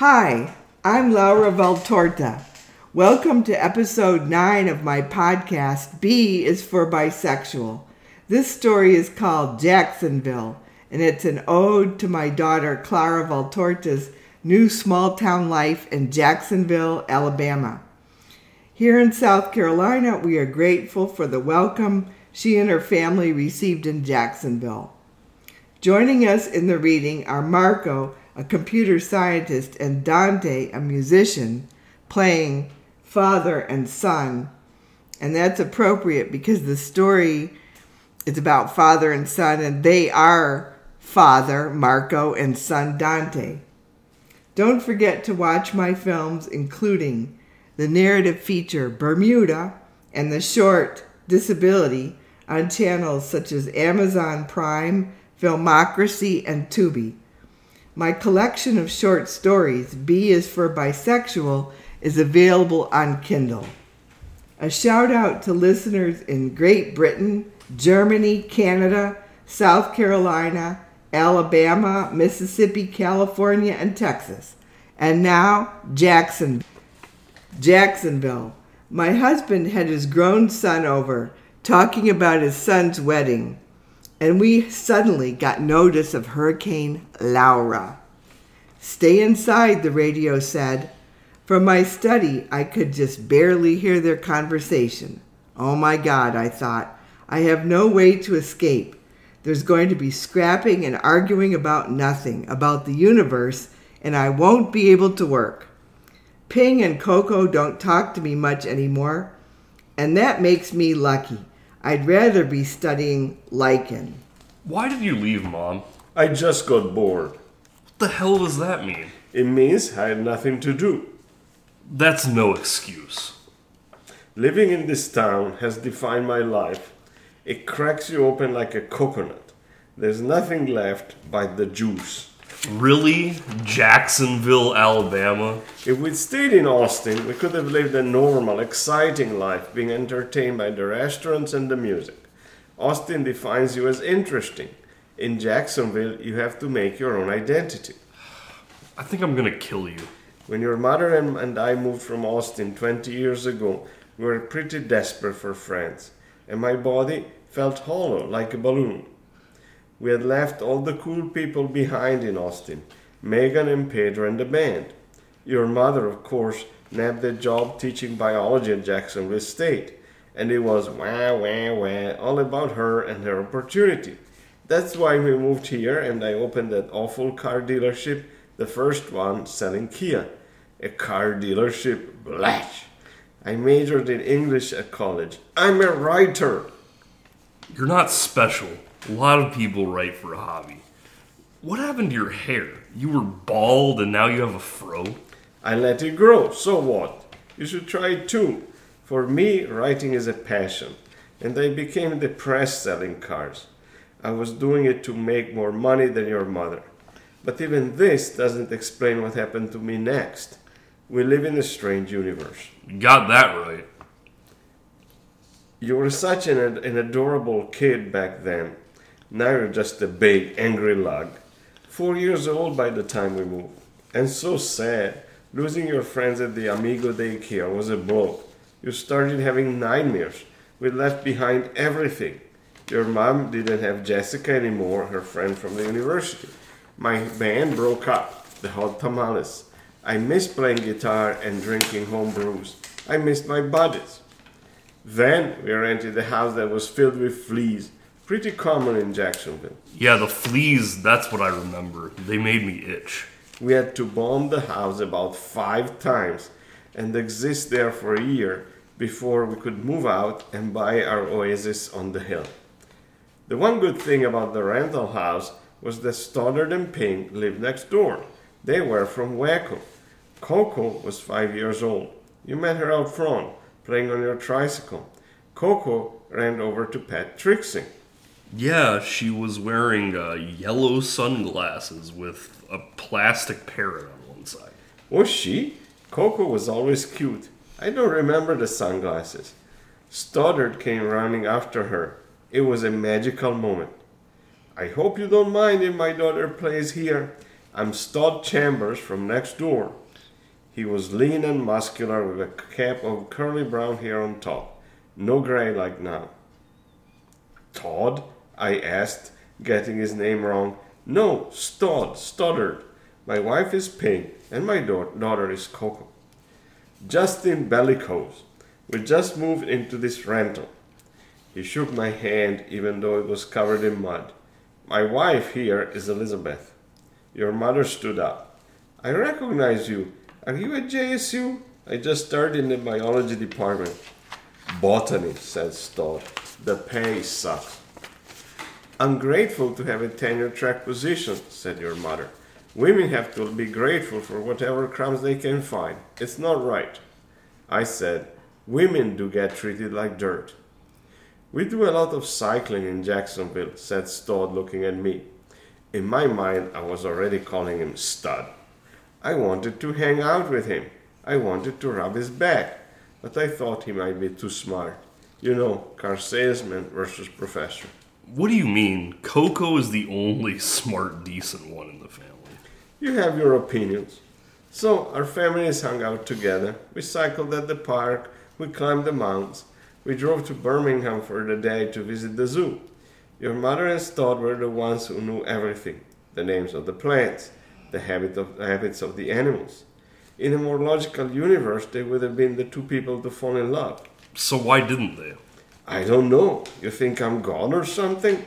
Hi, I'm Laura Valtorta. Welcome to episode 9 of my podcast, B is for Bisexual. This story is called Jacksonville, and it's an ode to my daughter Clara Valtorta's new small town life in Jacksonville, Alabama. Here in South Carolina, we are grateful for the welcome she and her family received in Jacksonville. Joining us in the reading are Marco, a computer scientist, and Dante, a musician, playing father and son. And that's appropriate because the story is about father and son, and they are father, Marco, and son, Dante. Don't forget to watch my films, including the narrative feature Bermuda and the short Disability on channels such as Amazon Prime, Filmocracy, and Tubi. My collection of short stories, B is for Bisexual, is available on Kindle. A shout out to listeners in Great Britain, Germany, Canada, South Carolina, Alabama, Mississippi, California, and Texas. And now, Jackson. Jacksonville. My husband had his grown son over talking about his son's wedding, and we suddenly got notice of Hurricane Laura. Stay inside, the radio said. From my study, I could just barely hear their conversation. Oh my God, I thought. I have no way to escape. There's going to be scrapping and arguing about nothing, about the universe, and I won't be able to work. Ping and Coco don't talk to me much anymore, and that makes me lucky. I'd rather be studying lichen. Why did you leave, Mom? I just got bored. What the hell does that mean? It means I had nothing to do. That's no excuse. Living in this town has defined my life. It cracks you open like a coconut. There's nothing left but the juice. Really? Jacksonville, Alabama? If we'd stayed in Austin, we could have lived a normal, exciting life, being entertained by the restaurants and the music. Austin defines you as interesting. In Jacksonville, you have to make your own identity. I think I'm gonna kill you. When your mother and, and I moved from Austin 20 years ago, we were pretty desperate for friends, and my body felt hollow like a balloon. We had left all the cool people behind in Austin Megan and Pedro and the band. Your mother, of course, nabbed a job teaching biology at Jacksonville State, and it was wah wah wah all about her and her opportunity. That's why we moved here and I opened that awful car dealership, the first one selling Kia. A car dealership, blash. I majored in English at college. I'm a writer. You're not special. A lot of people write for a hobby. What happened to your hair? You were bald and now you have a fro? I let it grow, so what? You should try it too. For me, writing is a passion, and I became depressed selling cars. I was doing it to make more money than your mother. But even this doesn't explain what happened to me next. We live in a strange universe. You got that right. You were such an, an adorable kid back then. Now you're just a big, angry lug. Four years old by the time we moved. And so sad. Losing your friends at the Amigo daycare was a blow. You started having nightmares. We left behind everything. Your mom didn't have Jessica anymore, her friend from the university. My band broke up, the Hot Tamales. I missed playing guitar and drinking home brews. I missed my buddies. Then we rented a house that was filled with fleas, pretty common in Jacksonville. Yeah, the fleas, that's what I remember. They made me itch. We had to bomb the house about five times and exist there for a year before we could move out and buy our oasis on the hill. The one good thing about the rental house was that Stoddard and Pink lived next door. They were from Waco. Coco was five years old. You met her out front, playing on your tricycle. Coco ran over to pet Trixie. Yeah, she was wearing uh, yellow sunglasses with a plastic parrot on one side. Was she? Coco was always cute. I don't remember the sunglasses. Stoddard came running after her. It was a magical moment. I hope you don't mind if my daughter plays here. I'm Stodd Chambers from next door. He was lean and muscular with a cap of curly brown hair on top, no gray like now. Todd? I asked, getting his name wrong. No, Stod, stuttered. My wife is Pink, and my da- daughter is Coco. Justin Bellicose. We just moved into this rental. He shook my hand, even though it was covered in mud. My wife here is Elizabeth. Your mother stood up. I recognize you. Are you at JSU? I just started in the biology department. Botany, said Stott. The pay sucks. I'm grateful to have a tenure track position, said your mother. Women have to be grateful for whatever crumbs they can find. It's not right. I said, Women do get treated like dirt. We do a lot of cycling in Jacksonville, said Stott, looking at me. In my mind, I was already calling him Stud. I wanted to hang out with him. I wanted to rub his back, but I thought he might be too smart. You know, car salesman versus professor. What do you mean? Coco is the only smart, decent one in the family. You have your opinions. So our families hung out together. We cycled at the park, we climbed the mountains, we drove to Birmingham for the day to visit the zoo. Your mother and Stott were the ones who knew everything the names of the plants, the habit of, the habits of the animals. In a more logical universe, they would have been the two people to fall in love. So why didn't they? I don't know. You think I'm gone or something?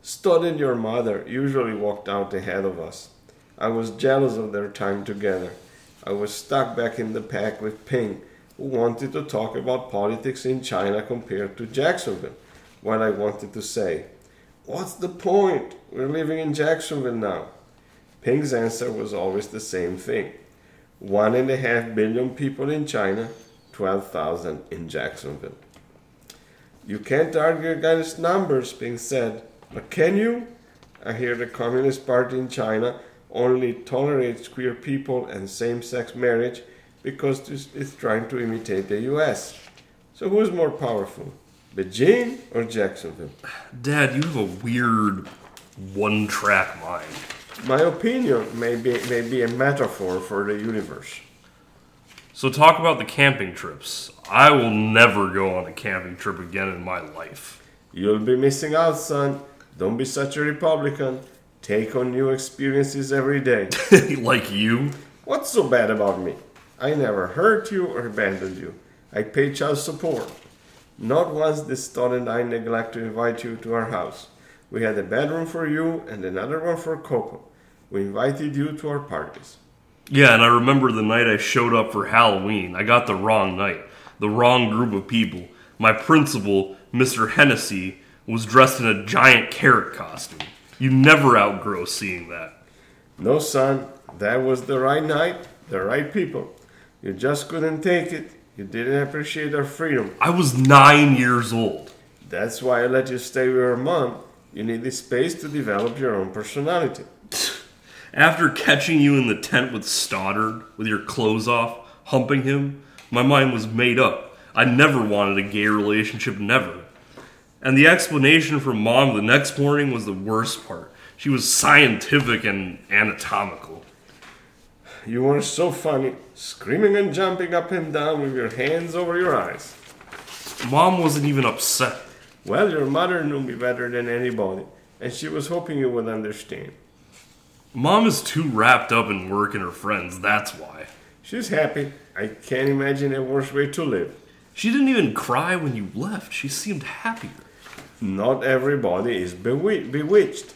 Stott and your mother usually walked out ahead of us. I was jealous of their time together. I was stuck back in the pack with Ping, who wanted to talk about politics in China compared to Jacksonville, while I wanted to say, What's the point? We're living in Jacksonville now. Ping's answer was always the same thing one and a half billion people in China, 12,000 in Jacksonville. You can't argue against numbers, Ping said. But can you? I hear the Communist Party in China only tolerates queer people and same sex marriage because it's trying to imitate the US. So who's more powerful, Beijing or Jacksonville? Dad, you have a weird one track mind. My opinion may be, may be a metaphor for the universe. So, talk about the camping trips. I will never go on a camping trip again in my life. You'll be missing out, son. Don't be such a Republican. Take on new experiences every day. like you? What's so bad about me? I never hurt you or abandoned you. I pay child support. Not once did Stott and I neglect to invite you to our house. We had a bedroom for you and another one for Coco. We invited you to our parties. Yeah, and I remember the night I showed up for Halloween. I got the wrong night, the wrong group of people. My principal, Mr. Hennessy, was dressed in a giant carrot costume. You never outgrow seeing that. No, son, that was the right night, the right people. You just couldn't take it. You didn't appreciate our freedom. I was nine years old. That's why I let you stay with your mom. You need the space to develop your own personality. After catching you in the tent with Stoddard, with your clothes off, humping him, my mind was made up. I never wanted a gay relationship, never. And the explanation from mom the next morning was the worst part. She was scientific and anatomical. You were so funny, screaming and jumping up and down with your hands over your eyes. Mom wasn't even upset. Well, your mother knew me better than anybody, and she was hoping you would understand. Mom is too wrapped up in work and her friends, that's why. She's happy. I can't imagine a worse way to live. She didn't even cry when you left. She seemed happier. Not everybody is bewi- bewitched.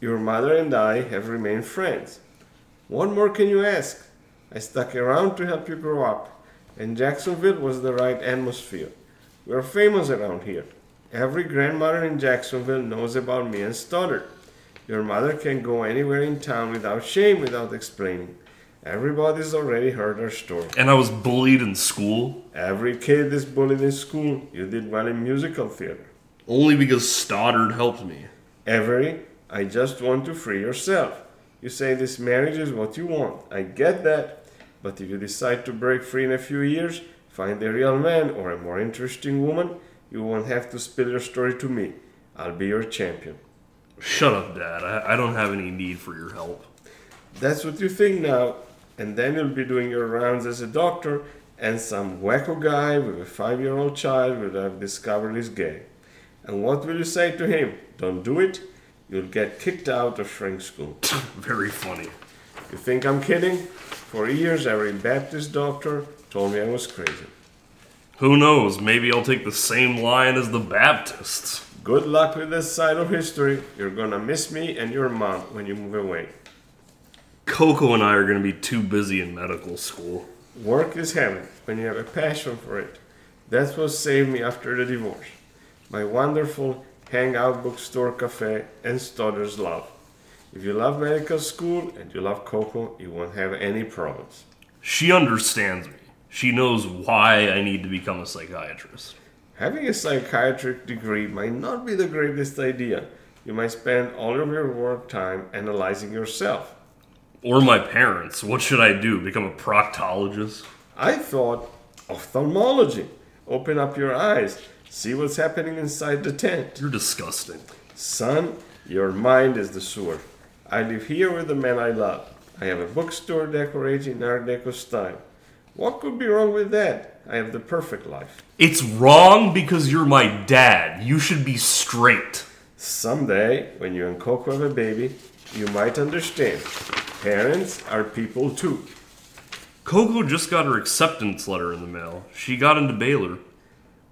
Your mother and I have remained friends. What more can you ask? I stuck around to help you grow up, and Jacksonville was the right atmosphere. We're famous around here. Every grandmother in Jacksonville knows about me and Stoddard. Your mother can go anywhere in town without shame, without explaining. Everybody's already heard her story. And I was bullied in school? Every kid is bullied in school. You did well in musical theater. Only because Stoddard helped me. Avery, I just want to free yourself. You say this marriage is what you want. I get that. But if you decide to break free in a few years, find a real man or a more interesting woman, you won't have to spill your story to me. I'll be your champion. Shut up, Dad. I, I don't have any need for your help. That's what you think now, and then you'll be doing your rounds as a doctor, and some wacko guy with a five year old child will have discovered he's gay. And what will you say to him? Don't do it? You'll get kicked out of shrink school. Very funny. You think I'm kidding? For years, every Baptist doctor told me I was crazy. Who knows? Maybe I'll take the same line as the Baptists. Good luck with this side of history. You're gonna miss me and your mom when you move away. Coco and I are to be too busy in medical school. Work is heaven when you have a passion for it. That's what saved me after the divorce. My wonderful hangout bookstore cafe and Stoddard's love. If you love medical school and you love Coco, you won't have any problems. She understands me. She knows why I need to become a psychiatrist. Having a psychiatric degree might not be the greatest idea. You might spend all of your work time analyzing yourself. Or my parents. What should I do? Become a proctologist? I thought ophthalmology. Open up your eyes, see what's happening inside the tent. You're disgusting. Son, your mind is the sewer. I live here with the man I love. I have a bookstore decorated in Art Deco style. What could be wrong with that? I have the perfect life. It's wrong because you're my dad. You should be straight. Someday, when you and Coco have a baby, you might understand. Parents are people too. Coco just got her acceptance letter in the mail. She got into Baylor.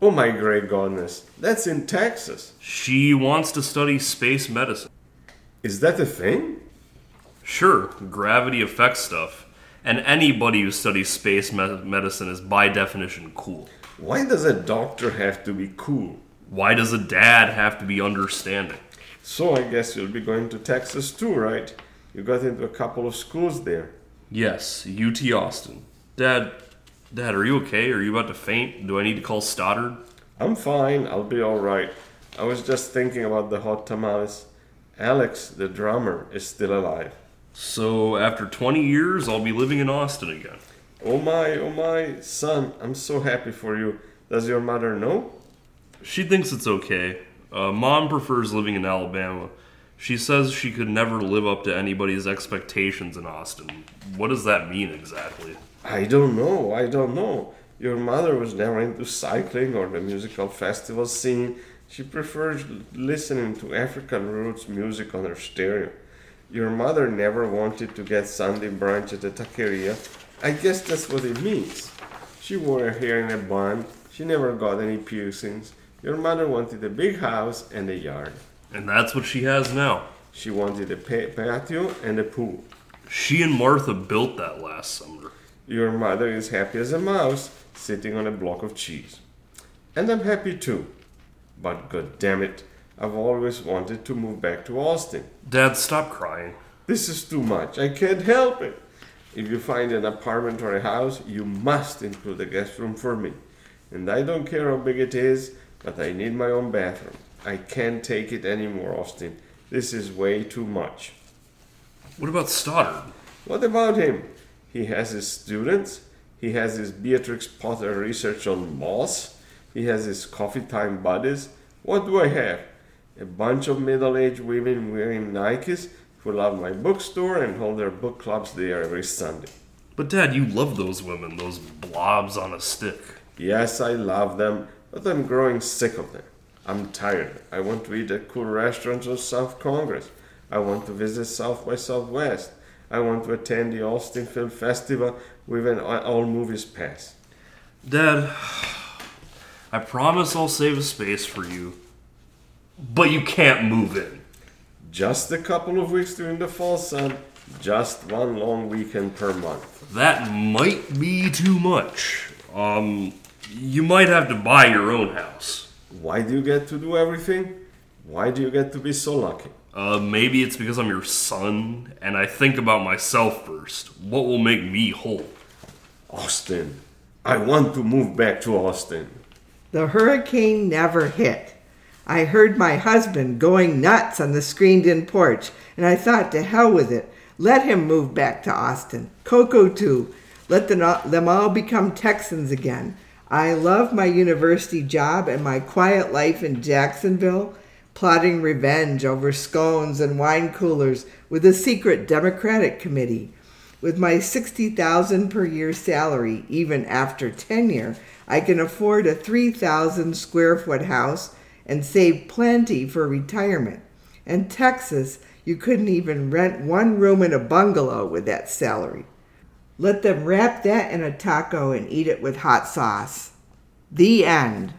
Oh my great goodness, that's in Texas. She wants to study space medicine. Is that a thing? Sure, gravity affects stuff. And anybody who studies space me- medicine is by definition cool. Why does a doctor have to be cool? Why does a dad have to be understanding? So I guess you'll be going to Texas too, right? You got into a couple of schools there. Yes, UT Austin. Dad, Dad, are you okay? Are you about to faint? Do I need to call Stoddard? I'm fine, I'll be alright. I was just thinking about the hot tamales. Alex, the drummer, is still alive. So, after 20 years, I'll be living in Austin again. Oh my, oh my, son, I'm so happy for you. Does your mother know? She thinks it's okay. Uh, Mom prefers living in Alabama. She says she could never live up to anybody's expectations in Austin. What does that mean exactly? I don't know, I don't know. Your mother was never into cycling or the musical festival scene. She prefers listening to African roots music on her stereo. Your mother never wanted to get Sunday brunch at the taqueria. I guess that's what it means. She wore her hair in a bun. She never got any piercings. Your mother wanted a big house and a yard. And that's what she has now. She wanted a pa- patio and a pool. She and Martha built that last summer. Your mother is happy as a mouse sitting on a block of cheese. And I'm happy too. But god damn it, I've always wanted to move back to Austin. Dad, stop crying. This is too much. I can't help it. If you find an apartment or a house, you must include a guest room for me. And I don't care how big it is, but I need my own bathroom. I can't take it anymore, Austin. This is way too much. What about Stoddard? What about him? He has his students. He has his Beatrix Potter research on moss. He has his coffee time buddies. What do I have? A bunch of middle aged women wearing Nikes who love my bookstore and hold their book clubs there every Sunday. But Dad, you love those women, those blobs on a stick. Yes, I love them, but I'm growing sick of them. I'm tired. I want to eat at cool restaurants on South Congress. I want to visit South by Southwest. I want to attend the Austin Film Festival with an all movies pass. Dad, I promise I'll save a space for you. But you can't move in. Just a couple of weeks during the fall, son. Just one long weekend per month. That might be too much. Um, you might have to buy your own house. Why do you get to do everything? Why do you get to be so lucky? Uh, maybe it's because I'm your son, and I think about myself first. What will make me whole? Austin. I want to move back to Austin. The hurricane never hit. I heard my husband going nuts on the screened in porch, and I thought, to hell with it. Let him move back to Austin. Coco, too. Let them all, become Texans again. I love my university job and my quiet life in Jacksonville, plotting revenge over scones and wine coolers with a secret Democratic committee. With my 60,000 per year salary, even after tenure, I can afford a 3,000 square foot house and save plenty for retirement. In Texas, you couldn't even rent one room in a bungalow with that salary. Let them wrap that in a taco and eat it with hot sauce. The end.